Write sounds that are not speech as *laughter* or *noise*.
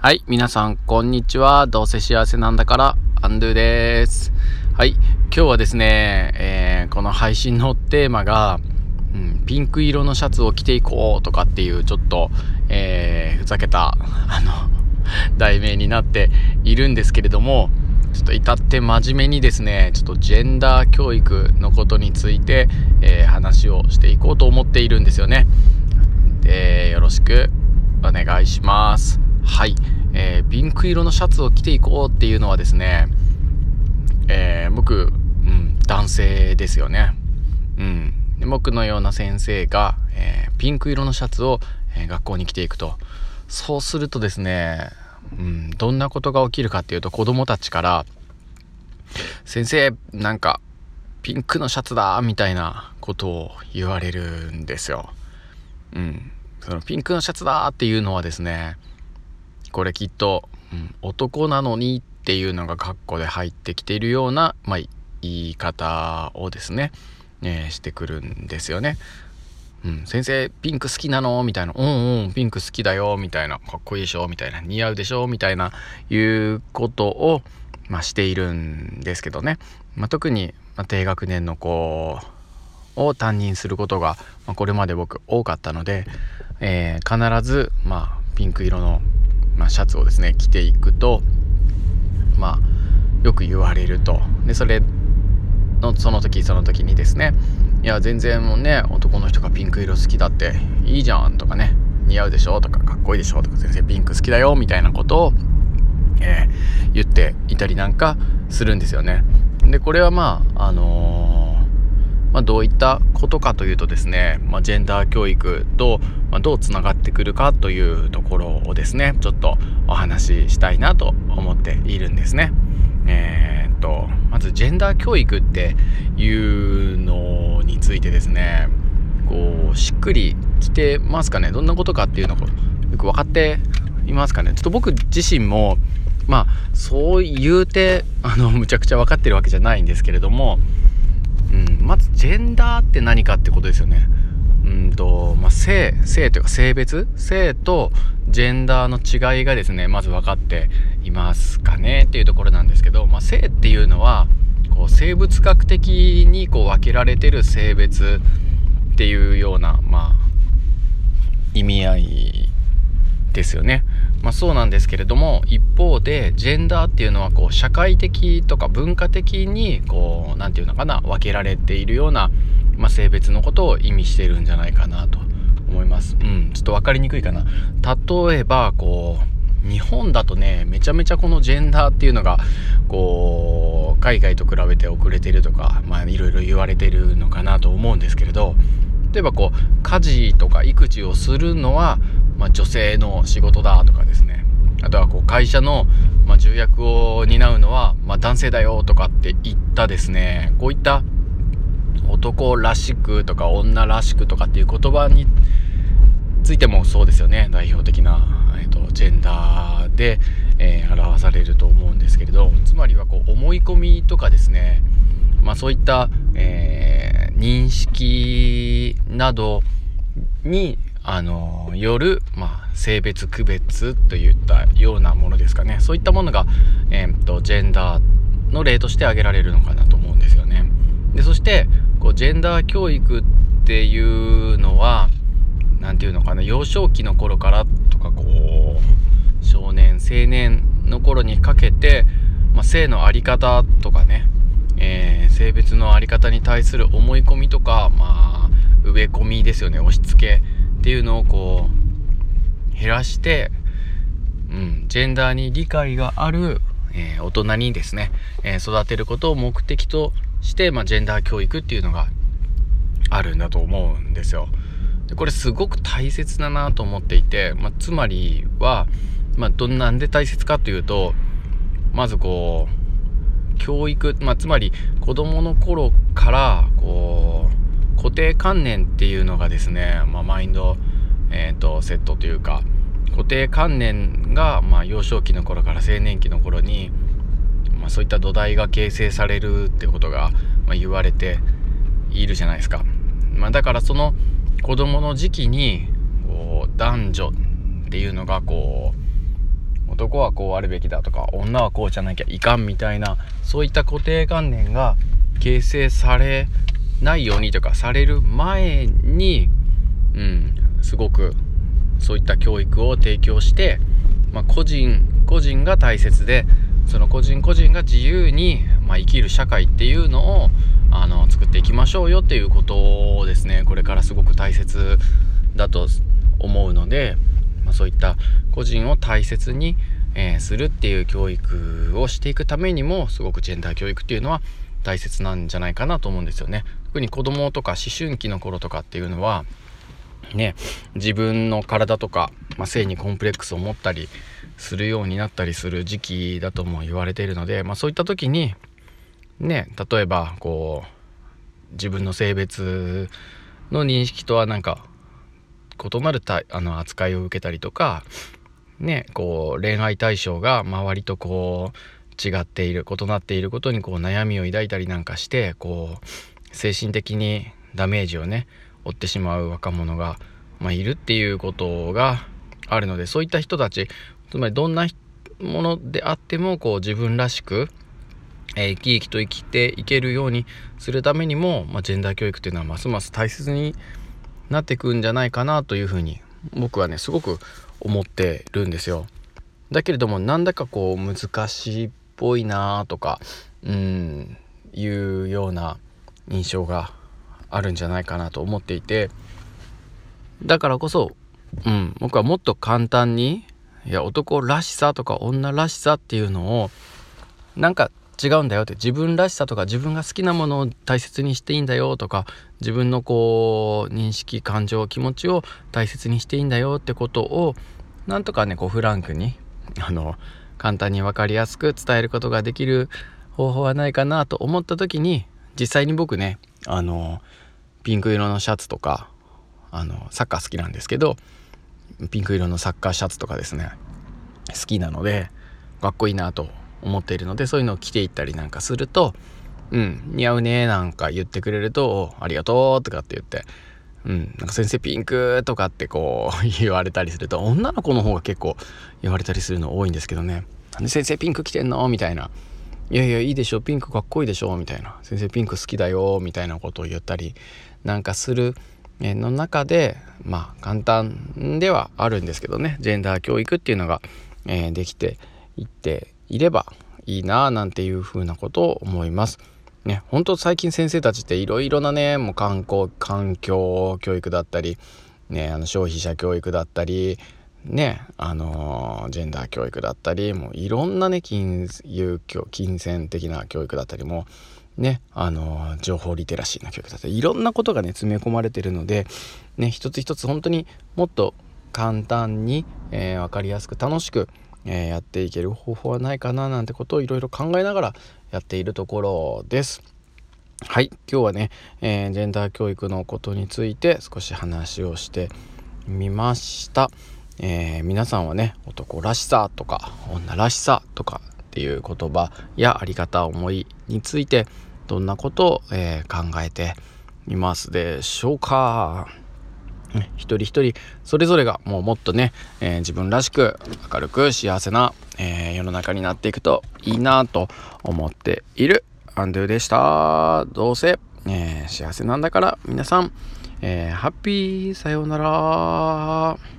はい、皆さん、こんにちは。どうせ幸せなんだから、アンドゥです。はい、今日はですね、えー、この配信のテーマが、うん、ピンク色のシャツを着ていこうとかっていう、ちょっと、えー、ふざけた、*laughs* あの、*laughs* 題名になっているんですけれども、ちょっと至って真面目にですね、ちょっとジェンダー教育のことについて、えー、話をしていこうと思っているんですよね。で、よろしくお願いします。はい。えー、ピンク色のシャツを着ていこうっていうのはですね、えー、僕、うん、男性ですよね。うん。で僕のような先生が、えー、ピンク色のシャツを、え学校に着ていくと。そうするとですね、うん、どんなことが起きるかっていうと子供たちから、先生、なんか、ピンクのシャツだみたいなことを言われるんですよ。うん。そのピンクのシャツだっていうのはですね、これきっと、うん、男なのにっていうのがカッコで入ってきているような、まあ、言い方をですね、えー、してくるんですよね。うん、先生ピンク好きなの？みたいな「うんうんピンク好きだよ」みたいな「かっこいいでしょ」みたいな「似合うでしょ」みたいないうことを、まあ、しているんですけどね、まあ、特に、まあ、低学年の子を担任することが、まあ、これまで僕多かったので、えー、必ず、まあ、ピンク色の、まあ、シャツをですね着ていくとまあよく言われると。でそれのその時その時にですねいや全然もうね男の人がピンク色好きだっていいじゃんとかね似合うでしょとかかっこいいでしょとか先生ピンク好きだよみたいなことを、えー、言っていたりなんかするんですよね。でこれはまああのーまあ、どういったことかというとですね、まあ、ジェンダー教育と、まどうつながってくるかというところをですねちょっとお話ししたいなと思っているんですね。えー、っとまずジェンダー教育っていうのについてですねこうしっくりきてますかね？どんなことかっていうのをよく分かっていますかね？ちょっと僕自身もまあそう言うてあのむちゃくちゃ分かってるわけじゃないんですけれども、まずジェンダーって何かってことですよね。うんと、まあ、性、性というか性別？性とジェンダーの違いがですね、まず分かっていますかね？っていうところなんですけど、まあ、性っていうのは、こう生物学的にこう分けられてる性別っていうような、まあ、意味合いですよね。まあ、そうなんですけれども一方でジェンダーっていうのはこう社会的とか文化的にこう何て言うのかな分けられているような、まあ、性別のことを意味してるんじゃないかなと思います。うん、ちょっと分かりにくいかな。例えばこう日本だとねめちゃめちゃこのジェンダーっていうのがこう海外と比べて遅れてるとかまあいろいろ言われてるのかなと思うんですけれど例えばこう家事とか育児をするのはまあ、女性の仕事だとかですね。あとはこう会社の、まあ、重役を担うのは、まあ、男性だよとかって言ったですね。こういった男らしくとか女らしくとかっていう言葉についてもそうですよね。代表的な、えーと、ジェンダーで、えー、表されると思うんですけれど。つまりはこう思い込みとかですね、まあ、そういった、えー、認識などにあの夜、まあ、性別区別といったようなものですかねそういったものが、えー、っとジェンダーの例として挙げられるのかなと思うんですよね。でそしてこうジェンダー教育っていうのは何て言うのかな幼少期の頃からとかこう少年青年の頃にかけて、まあ、性の在り方とかね、えー、性別の在り方に対する思い込みとか、まあ、植え込みですよね押し付けっていうのをこう減らして、うん、ジェンダーに理解がある、えー、大人にですね、えー、育てることを目的として、まあ、ジェンダー教育っていうのがあるんだと思うんですよ。でこれすごく大切だなと思っていて、まあ、つまりは、まあ、どんなんで大切かというとまずこう教育、まあ、つまり子どもの頃からこう固定観念っていうのがですね、まあ、マインド、えーと、セットというか固定観念が、まあ、幼少期の頃から青年期の頃に、まあ、そういった土台が形成されるってことが、まあ、言われているじゃないですか。まあ、だからその子供の時期にこう男女っていうのがこう男はこうあるべきだとか女はこうじゃなきゃいかんみたいなそういった固定観念が形成されないようにとかされる前に、うん、すごくそういった教育を提供して、まあ、個人個人が大切でその個人個人が自由に、まあ、生きる社会っていうのをあの作っていきましょうよっていうことをですね。これからすごく大切だと思うので、まあ、そういった個人を大切に、えー、するっていう教育をしていくためにもすごくジェンダー教育っていうのは大切なんじゃないかなと思うんですよね。特に子供とか思春期の頃とかっていうのはね自分の体とか、まあ、性にコンプレックスを持ったりするようになったりする時期だとも言われているので、まあ、そういった時にね例えばこう自分の性別の認識とはなんか異なるたあの扱いを受けたりとかねこう恋愛対象が周りとこう違っている異なっていることにこう悩みを抱いたりなんかしてこう精神的にダメージをね負ってしまう若者が、まあ、いるっていうことがあるのでそういった人たちつまりどんなものであってもこう自分らしく、えー、生き生きと生きていけるようにするためにも、まあ、ジェンダー教育っていうのはますます大切になっていくんじゃないかなというふうに僕はねすごく思ってるんですよ。だけれどもなんだかこう難しぽいなとかうんいうような印象があるんじゃないかなと思っていてだからこそ、うん、僕はもっと簡単にいや男らしさとか女らしさっていうのをなんか違うんだよって自分らしさとか自分が好きなものを大切にしていいんだよとか自分のこう認識感情気持ちを大切にしていいんだよってことをなんとかねこうフランクにあの簡単に分かりやすく伝えることができる方法はないかなと思った時に実際に僕ねあのピンク色のシャツとかあのサッカー好きなんですけどピンク色のサッカーシャツとかですね好きなのでかっこいいなと思っているのでそういうのを着ていったりなんかすると「うん似合うね」なんか言ってくれると「ありがとう」とかって言って「うん。なんか先生ピンク」とかってこう *laughs* 言われたりすると女の子の方が結構言われたりするの多いんですけどね「なんで先生ピンク着てんの?」みたいな「いやいやいいでしょ。ピンクかっこいいでしょ」みたいな「先生ピンク好きだよ」みたいなことを言ったりなんかするの中でまあ簡単ではあるんですけどね。ジェンダー教育っていうのが、えー、できていっていればいいななんていうふうなことを思います。ね、本当最近先生たちっていろいろなねもう観光環境教育だったり、ね、あの消費者教育だったりねあのー、ジェンダー教育だったりもういろんなね金融教金銭的な教育だったりもねあのー、情報リテラシーの教育だったりいろんなことがね詰め込まれてるのでね一つ一つ本当にもっと簡単に、えー、分かりやすく楽しくえー、やっていける方法はないかななんてことをいろいろ考えながらやっているところです。はい今日はね、えー、ジェンダー教育のことについて少し話をしてみました。えー、皆さんはね男らしさとか女らしさとかっていう言葉やあり方思いについてどんなことを、えー、考えていますでしょうか？ね、一人一人それぞれがもうもっとね、えー、自分らしく明るく幸せな、えー、世の中になっていくといいなと思っているアンドゥでした。どうせ、えー、幸せなんだから皆さん、えハッピーさようなら。